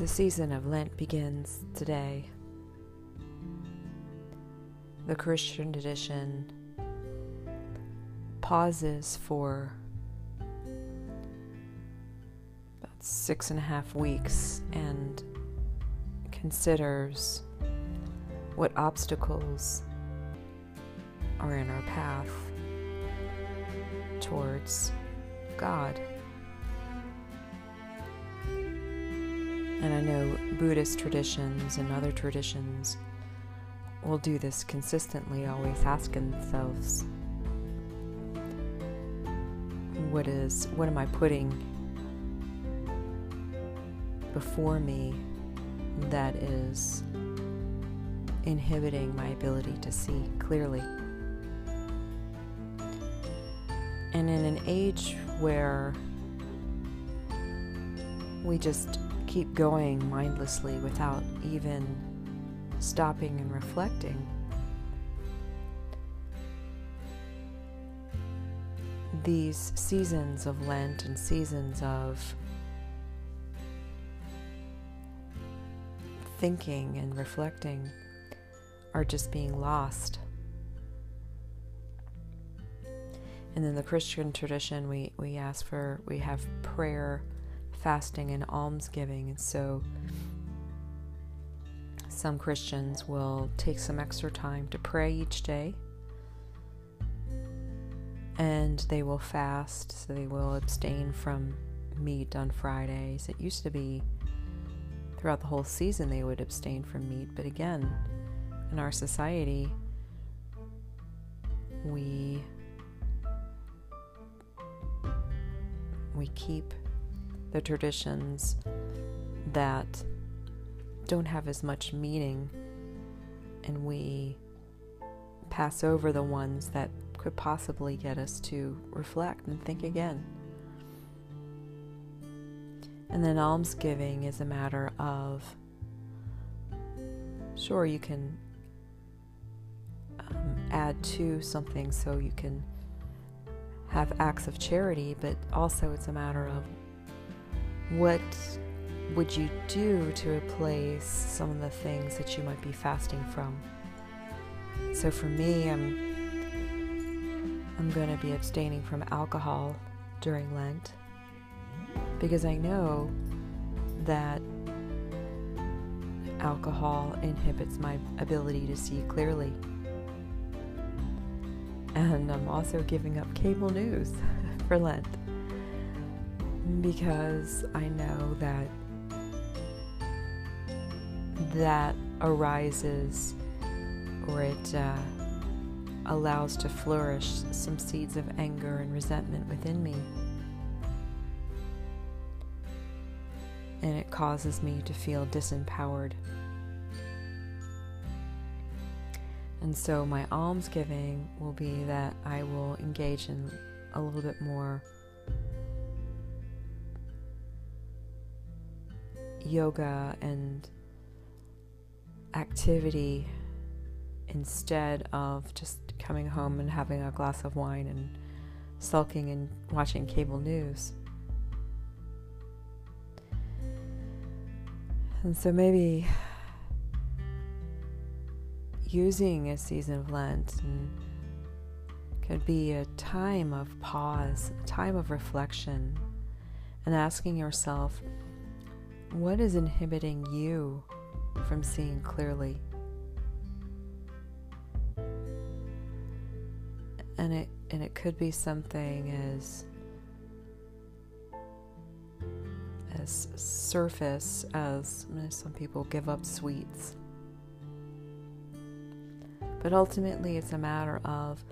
the season of Lent begins today. The Christian tradition pauses for about six and a half weeks and considers what obstacles are in our path towards God. And I know Buddhist traditions and other traditions will do this consistently, always asking themselves, what is, what am I putting before me that is inhibiting my ability to see clearly? And in an age where we just keep going mindlessly without even stopping and reflecting. These seasons of Lent and seasons of thinking and reflecting are just being lost. And in the Christian tradition, we, we ask for, we have prayer fasting and almsgiving. And so some Christians will take some extra time to pray each day and they will fast, so they will abstain from meat on Fridays. It used to be throughout the whole season they would abstain from meat, but again, in our society, we we keep the traditions that don't have as much meaning, and we pass over the ones that could possibly get us to reflect and think again. And then almsgiving is a matter of sure, you can um, add to something so you can have acts of charity, but also it's a matter of what would you do to replace some of the things that you might be fasting from? So for me, I'm I'm going to be abstaining from alcohol during Lent because I know that alcohol inhibits my ability to see clearly. And I'm also giving up cable news for Lent because I know that that arises or it uh, allows to flourish some seeds of anger and resentment within me. And it causes me to feel disempowered. And so, my almsgiving will be that I will engage in a little bit more yoga and activity instead of just coming home and having a glass of wine and sulking and watching cable news. And so maybe using a season of Lent could be a time of pause, a time of reflection, and asking yourself, what is inhibiting you from seeing clearly? And it and it could be something as as surface as some people give up sweets. But ultimately it's a matter of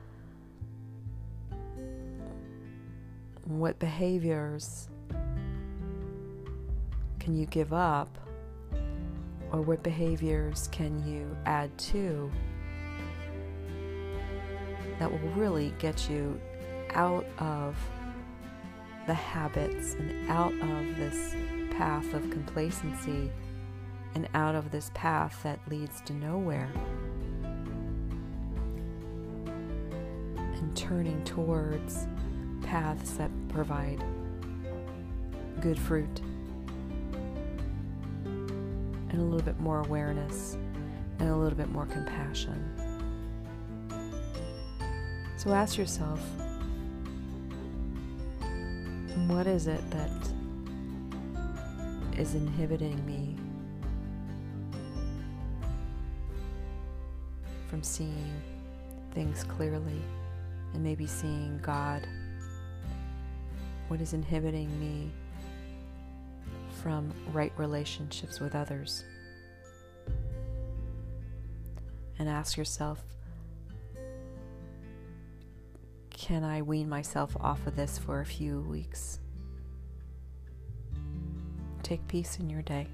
what behaviors can you give up? Or what behaviors can you add to that will really get you out of the habits and out of this path of complacency and out of this path that leads to nowhere? And turning towards paths that provide good fruit. And a little bit more awareness and a little bit more compassion. So ask yourself what is it that is inhibiting me from seeing things clearly and maybe seeing God? What is inhibiting me from right relationships with others. And ask yourself can I wean myself off of this for a few weeks? Take peace in your day.